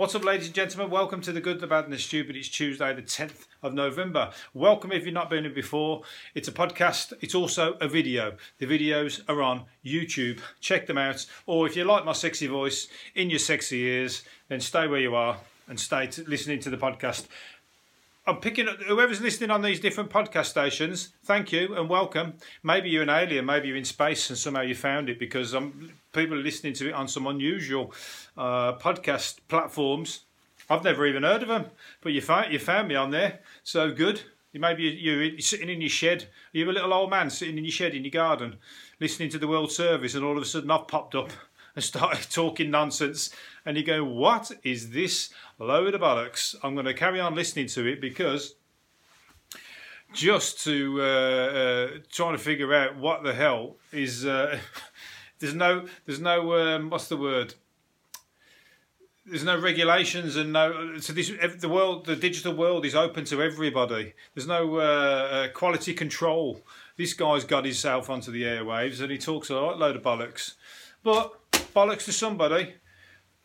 What's up, ladies and gentlemen? Welcome to the Good, the Bad, and the Stupid. It's Tuesday, the 10th of November. Welcome if you've not been here before. It's a podcast, it's also a video. The videos are on YouTube. Check them out. Or if you like my sexy voice in your sexy ears, then stay where you are and stay to, listening to the podcast. I'm picking up whoever's listening on these different podcast stations. Thank you and welcome. Maybe you're an alien, maybe you're in space and somehow you found it because um, people are listening to it on some unusual uh, podcast platforms. I've never even heard of them, but you found you found me on there. So good. Maybe you're, you're sitting in your shed. You're a little old man sitting in your shed in your garden, listening to the World Service, and all of a sudden I've popped up and started talking nonsense, and you go, "What is this load of bollocks?" I'm going to carry on listening to it because just to uh, uh, trying to figure out what the hell is. Uh, there's no, there's no, um, what's the word? There's no regulations and no. So this, the world, the digital world is open to everybody. There's no uh, uh, quality control. This guy's got himself onto the airwaves and he talks a lot, load of bollocks. But bollocks to somebody,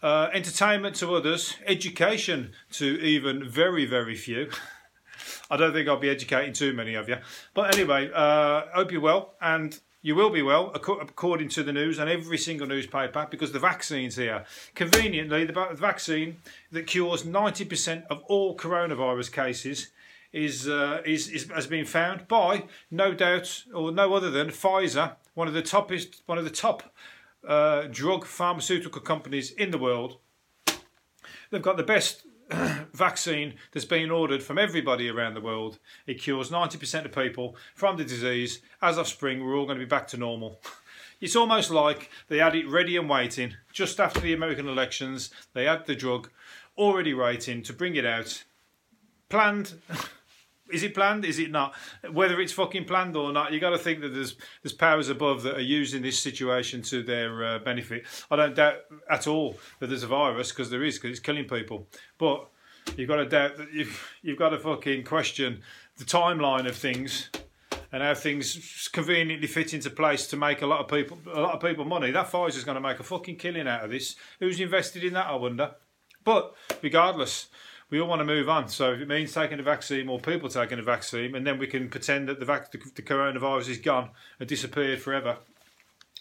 uh, entertainment to others, education to even very, very few. I don't think I'll be educating too many of you. But anyway, uh, hope you're well, and you will be well, according to the news and every single newspaper, because the vaccine's here. Conveniently, the vaccine that cures 90% of all coronavirus cases is, uh, is, is, has been found by no doubt or no other than Pfizer, one of the toppest, one of the top uh, drug pharmaceutical companies in the world. They've got the best vaccine that's been ordered from everybody around the world. It cures 90% of people from the disease. As of spring, we're all going to be back to normal. It's almost like they had it ready and waiting just after the American elections. They had the drug already waiting to bring it out. Planned is it planned? Is it not? Whether it's fucking planned or not, you got to think that there's there's powers above that are using this situation to their uh, benefit. I don't doubt at all that there's a virus because there is because it's killing people. But you've got to doubt that you've you've got to fucking question the timeline of things and how things conveniently fit into place to make a lot of people a lot of people money. That Pfizer's going to make a fucking killing out of this. Who's invested in that? I wonder. But regardless we all want to move on. So if it means taking a vaccine, more people taking a vaccine, and then we can pretend that the, vac- the, the coronavirus is gone and disappeared forever,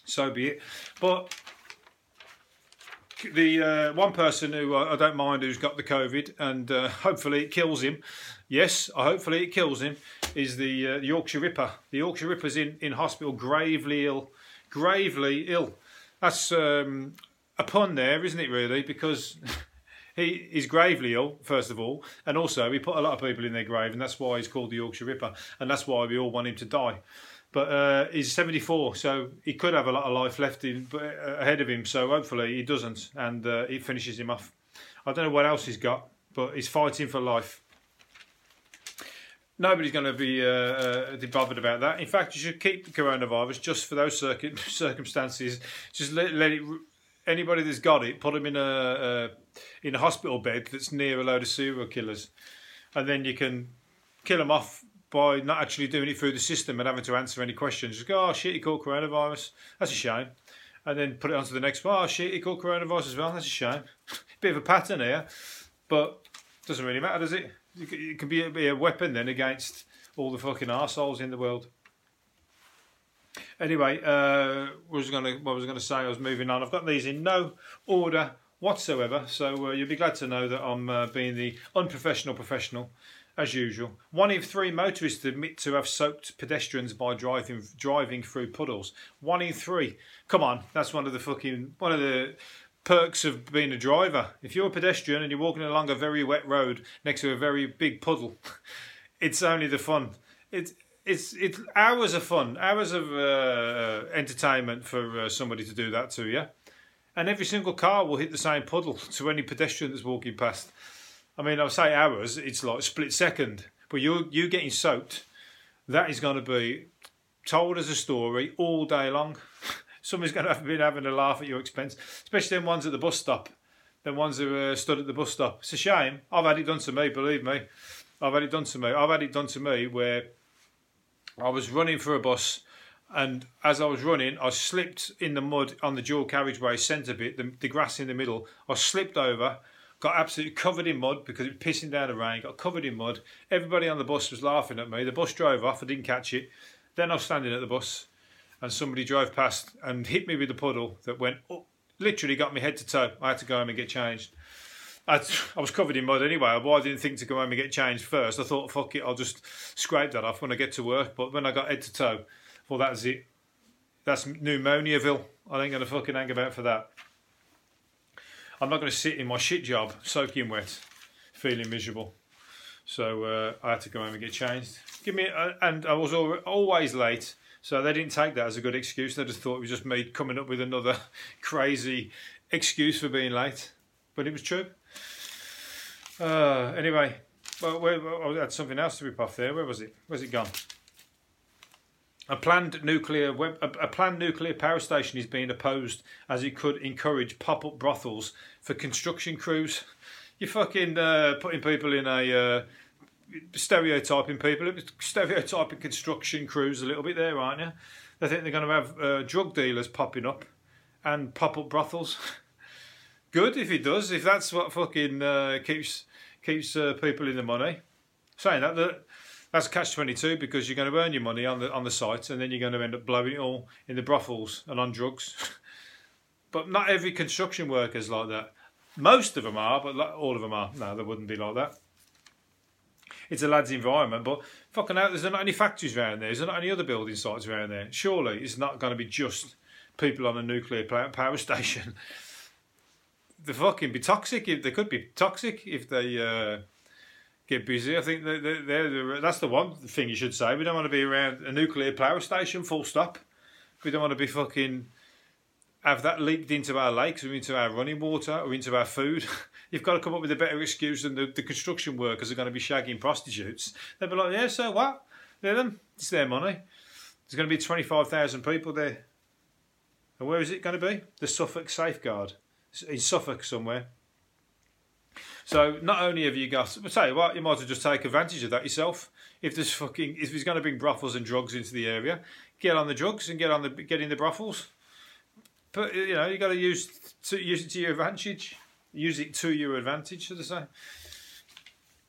so be it. But the uh, one person who I don't mind who's got the COVID and uh, hopefully it kills him. Yes, hopefully it kills him. Is the, uh, the Yorkshire Ripper? The Yorkshire Ripper's in in hospital, gravely ill, gravely ill. That's um, a pun there, isn't it? Really, because he is gravely ill, first of all, and also he put a lot of people in their grave, and that's why he's called the Yorkshire Ripper, and that's why we all want him to die. But uh, he's 74, so he could have a lot of life left in, uh, ahead of him. So hopefully he doesn't, and uh, he finishes him off. I don't know what else he's got, but he's fighting for life. Nobody's going to be uh, uh, bothered about that. In fact, you should keep the coronavirus just for those circumstances. Just let, let it. Anybody that's got it, put them in a, a in a hospital bed that's near a load of serial killers, and then you can kill them off by not actually doing it through the system and having to answer any questions. Just go, oh shit, he caught coronavirus. That's a shame. And then put it onto the next one. Oh shit, he caught coronavirus as well. That's a shame. Bit of a pattern here, but doesn't really matter, does it? It can be a, be a weapon then against all the fucking assholes in the world. Anyway, uh, was gonna what was to say? I was moving on. I've got these in no order whatsoever. So uh, you'll be glad to know that I'm uh, being the unprofessional professional, as usual. One in three motorists admit to have soaked pedestrians by driving driving through puddles. One in three. Come on, that's one of the fucking one of the perks of being a driver. If you're a pedestrian and you're walking along a very wet road next to a very big puddle, it's only the fun. It's it's it's hours of fun, hours of uh, entertainment for uh, somebody to do that to you and every single car will hit the same puddle to any pedestrian that's walking past. I mean, I'll say hours, it's like split second, but you you getting soaked, that is going to be told as a story all day long. Somebody's going to have been having a laugh at your expense, especially them ones at the bus stop. Them ones who uh, stood at the bus stop. It's a shame. I've had it done to me, believe me. I've had it done to me. I've had it done to me where I was running for a bus and as I was running, I slipped in the mud on the dual carriageway centre bit, the, the grass in the middle. I slipped over. got absolutely covered in mud because it was pissing down the rain. Got covered in mud. Everybody on the bus was laughing at me. The bus drove off. I didn't catch it. Then I was standing at the bus, and somebody drove past and hit me with a puddle that went up, literally got me head to toe. I had to go home and get changed. I, I was covered in mud anyway. Well, I didn't think to go home and get changed first. I thought, fuck it, I'll just scrape that off when I get to work. But when I got head to toe, well, that's it. That's pneumoniaville. I ain't gonna fucking hang about for that. I'm not going to sit in my shit job, soaking wet, feeling miserable. So uh, I had to go home and get changed. Give me, uh, and I was always late, so they didn't take that as a good excuse. They just thought it was just me coming up with another crazy excuse for being late, but it was true. Uh, anyway, well, where, I had something else to rip off there. Where was it? Where's it gone? A planned nuclear a planned nuclear power station is being opposed as it could encourage pop-up brothels for construction crews. You're fucking uh, putting people in a uh, stereotyping people, stereotyping construction crews a little bit there, aren't you? They think they're going to have uh, drug dealers popping up and pop-up brothels. Good if he does. If that's what fucking uh, keeps keeps uh, people in the money. Saying that, that that's catch twenty two because you're going to earn your money on the on the site and then you're going to end up blowing it all in the brothels and on drugs. but not every construction worker's like that. Most of them are, but all of them are. No, they wouldn't be like that. It's a lad's environment, but fucking out, there's not any factories around there. There's not any other building sites around there. Surely it's not going to be just people on a nuclear power station. They fucking be toxic. They could be toxic if they uh, get busy. I think they're, they're, that's the one thing you should say. We don't want to be around a nuclear power station, full stop. We don't want to be fucking have that leaked into our lakes or into our running water or into our food. You've got to come up with a better excuse than the, the construction workers are going to be shagging prostitutes. They'll be like, yeah, so what? They're them. It's their money. There's going to be 25,000 people there. And where is it going to be? The Suffolk Safeguard. In Suffolk somewhere. So not only have you got, you what, you might as well just take advantage of that yourself. If there's fucking, if he's going to bring brothels and drugs into the area, get on the drugs and get on the get in the brothels. But you know, you got to use to use it to your advantage. Use it to your advantage, should I say?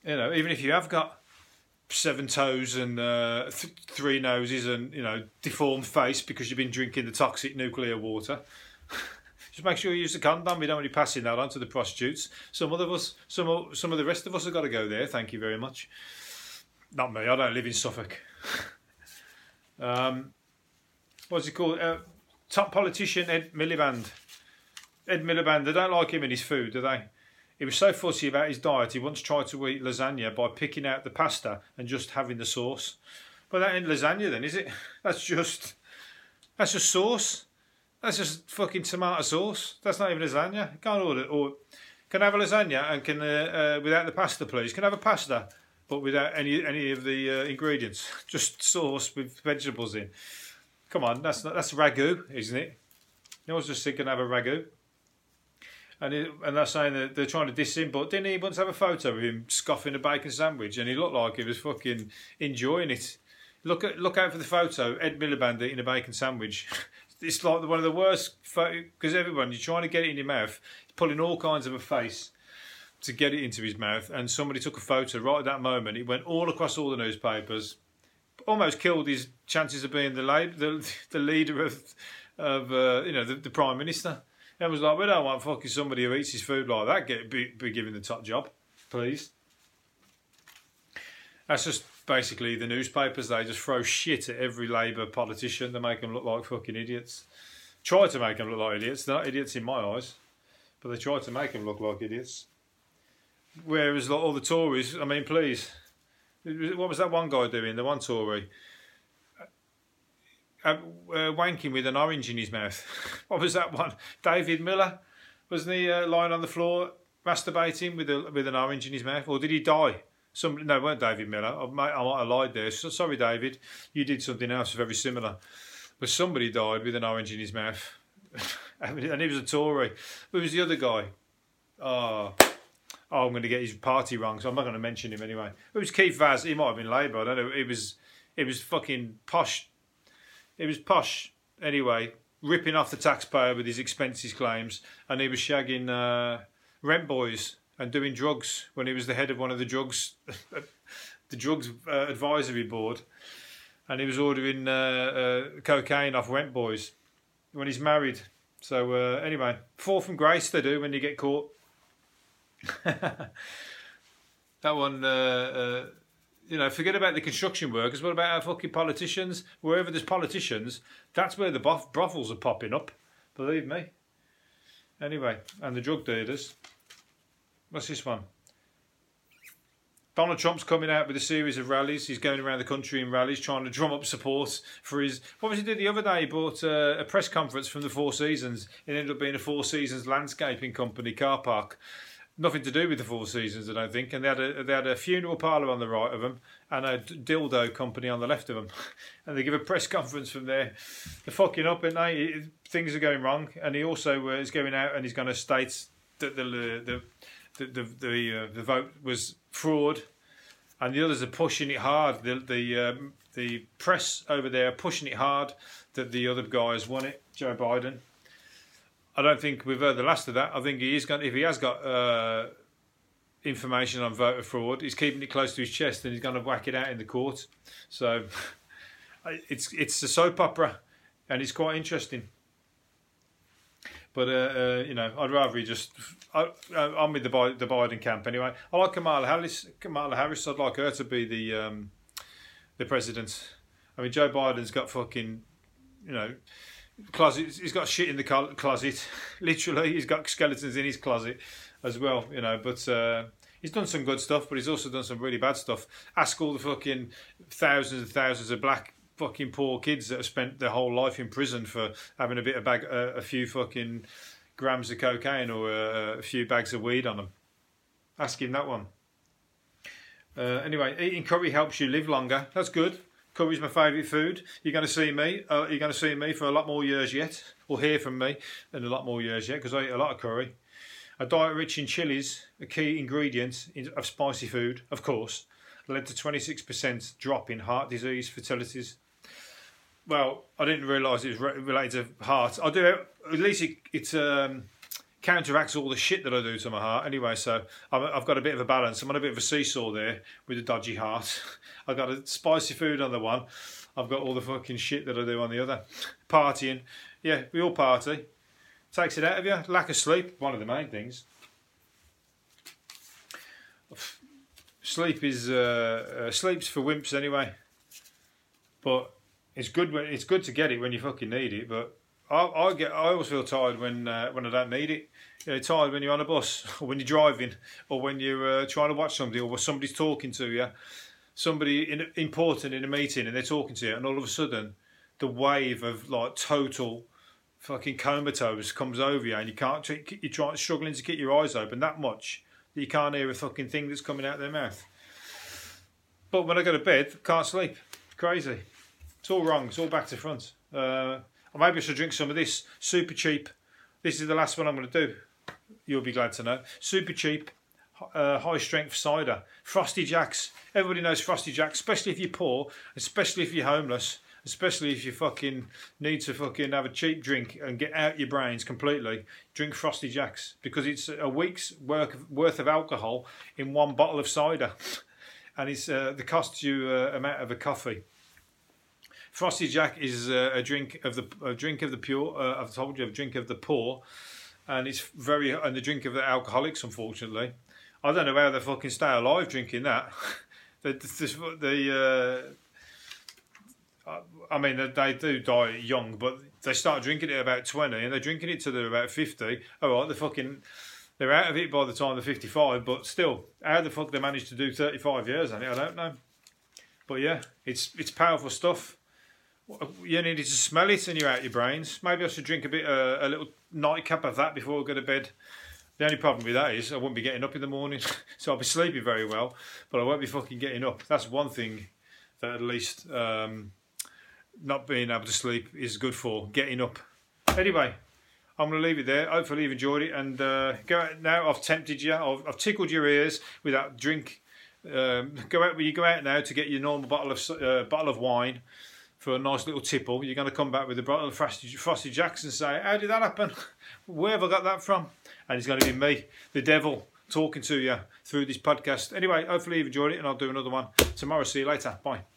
You know, even if you have got seven toes and uh, th- three noses and you know deformed face because you've been drinking the toxic nuclear water. Just make sure you use the condom. We don't want you passing that on to the prostitutes. Some of us, some some of the rest of us have got to go there. Thank you very much. Not me. I don't live in Suffolk. um, what's he called? Uh, top politician Ed Miliband. Ed Miliband. They don't like him and his food, do they? He was so fussy about his diet. He once tried to eat lasagna by picking out the pasta and just having the sauce. But that ain't lasagna, then, is it? That's just that's just sauce. That's just fucking tomato sauce. That's not even lasagna. can't order it. or can I have a lasagna and can uh, uh, without the pasta, please. Can I have a pasta, but without any any of the uh, ingredients, just sauce with vegetables in. Come on, that's not, that's ragu, isn't it? No one's just thinking have a ragu. And it, and they're saying that they're trying to diss him, but didn't he once have a photo of him scoffing a bacon sandwich, and he looked like he was fucking enjoying it. Look at look out for the photo. Ed Miliband eating a bacon sandwich. it's like one of the worst because everyone you're trying to get it in your mouth, pulling all kinds of a face to get it into his mouth, and somebody took a photo right at that moment. It went all across all the newspapers, almost killed his chances of being the the, the leader of of uh, you know the, the, prime minister. And was like, we don't want fucking somebody who eats his food like that get be, be given the top job, please. That's just basically the newspapers, they just throw shit at every Labour politician to make them look like fucking idiots. Try to make them look like idiots. They're not idiots in my eyes, but they try to make them look like idiots. Whereas like, all the Tories, I mean, please, what was that one guy doing? The one Tory. Uh, uh, wanking with an orange in his mouth. what was that one? David Miller, wasn't he uh, lying on the floor masturbating with a, with an orange in his mouth, or did he die? Some no, it weren't David Miller. I might, I lied there. So, sorry, David. You did something else very similar. But somebody died with an orange in his mouth, and he was a Tory. Who was the other guy? Oh, oh, I'm going to get his party wrong, so I'm not going to mention him anyway. It was Keith Vaz. He might have been Labour. I don't know. It was, it was fucking posh. It was posh anyway, ripping off the taxpayer with his expenses claims, and he was shagging uh, rent boys and doing drugs when he was the head of one of the drugs, the drugs uh, advisory board, and he was ordering uh, uh, cocaine off rent boys when he's married. So uh, anyway, fall from grace they do when you get caught. that one, uh, uh, you know, forget about the construction workers. What about our fucking politicians? Wherever there's politicians, that's where the brothels are popping up. Believe me. Anyway, and the drug dealers. What's this one? Donald Trump's coming out with a series of rallies. He's going around the country in rallies trying to drum up support for his. What was he doing the other day? He bought a, a press conference from the Four Seasons. It ended up being a Four Seasons landscaping company car park. Nothing to do with the Four Seasons, I don't think. And they had a they had a funeral parlour on the right of them and a dildo company on the left of them. And they give a press conference from there. They're fucking up, and they things are going wrong. And he also uh, is going out and he's going to state that the the the the, the, uh, the vote was fraud, and the others are pushing it hard. The the um, the press over there pushing it hard that the other guys won it, Joe Biden. I don't think we've heard the last of that. I think he is going. If he has got uh, information on voter fraud, he's keeping it close to his chest, and he's going to whack it out in the court. So it's it's a soap opera, and it's quite interesting. But uh, uh, you know, I'd rather he just. I, am with the the Biden camp anyway. I like Kamala Harris. Kamala Harris. I'd like her to be the um, the president. I mean, Joe Biden's got fucking, you know, closet. He's got shit in the closet. Literally, he's got skeletons in his closet as well. You know, but. Uh, he's done some good stuff, but he's also done some really bad stuff. Ask all the fucking thousands and thousands of black fucking poor kids that have spent their whole life in prison for having a bit of bag, uh, a few fucking grams of cocaine or a few bags of weed on them. Ask him that one. Uh, anyway, eating curry helps you live longer. That's good. Curry's my favourite food. You're going to see me. Uh, you're going to see me for a lot more years yet, or hear from me in a lot more years yet, because I eat a lot of curry. A diet rich in chilies, a key ingredient of spicy food, of course, led to 26% drop in heart disease fatalities well, I didn't realise it was re- related to heart. I do at least it, it um, counteracts all the shit that I do to my heart. Anyway, so i have got a bit of a balance. I'm on a bit of a seesaw there with a dodgy heart. I've got a spicy food on the one. I've got all the fucking shit that I do on the other. Partying, yeah, we all party. Takes it out of you. Lack of sleep, one of the main things. Sleep is uh, uh, sleep's for wimps anyway. But it's good when it's good to get it when you fucking need it, but I, I get I always feel tired when uh, when I don't need it. You know, tired when you're on a bus, or when you're driving, or when you're uh, trying to watch somebody, or when somebody's talking to you, somebody in, important in a meeting, and they're talking to you, and all of a sudden, the wave of like total fucking comatose comes over you, and you can't you're trying struggling to keep your eyes open that much that you can't hear a fucking thing that's coming out of their mouth. But when I go to bed, can't sleep. Crazy. It's all wrong. It's all back to front. Uh, maybe I should drink some of this. Super cheap. This is the last one I'm going to do. You'll be glad to know. Super cheap, uh, high strength cider. Frosty Jacks. Everybody knows Frosty Jacks, especially if you're poor, especially if you're homeless, especially if you fucking need to fucking have a cheap drink and get out your brains completely. Drink Frosty Jacks because it's a week's worth worth of alcohol in one bottle of cider, and it's uh, the cost you uh, amount of a coffee. Frosty Jack is uh, a drink of the a drink of the pure. Uh, I've told you, a drink of the poor, and it's very and the drink of the alcoholics. Unfortunately, I don't know how they fucking stay alive drinking that. the the, the uh, I mean, they do die young, but they start drinking it about 20 and they're drinking it till they're about 50. All right, they're fucking, they're out of it by the time they're 55, but still, how the fuck they managed to do 35 years on it, I don't know. But yeah, it's it's powerful stuff. You needed to smell it and you're out your brains. Maybe I should drink a bit, uh, a little nightcap of that before I go to bed. The only problem with that is I won't be getting up in the morning, so I'll be sleeping very well, but I won't be fucking getting up. That's one thing that at least um, not being able to sleep is good for getting up. Anyway, I'm going to leave it there. Hopefully you've enjoyed it and uh, go out now. I've tempted you. I've, I've tickled your ears with that drink. Um, go out. You go out now to get your normal bottle of uh, bottle of wine for a nice little tipple, you're going to come back with a bottle of Frosty, Frosty and say, How did that happen? Where have I got that from? And it's going to be me, the devil, talking to you through this podcast. Anyway, hopefully you've enjoyed it, and I'll do another one tomorrow. See you later. Bye.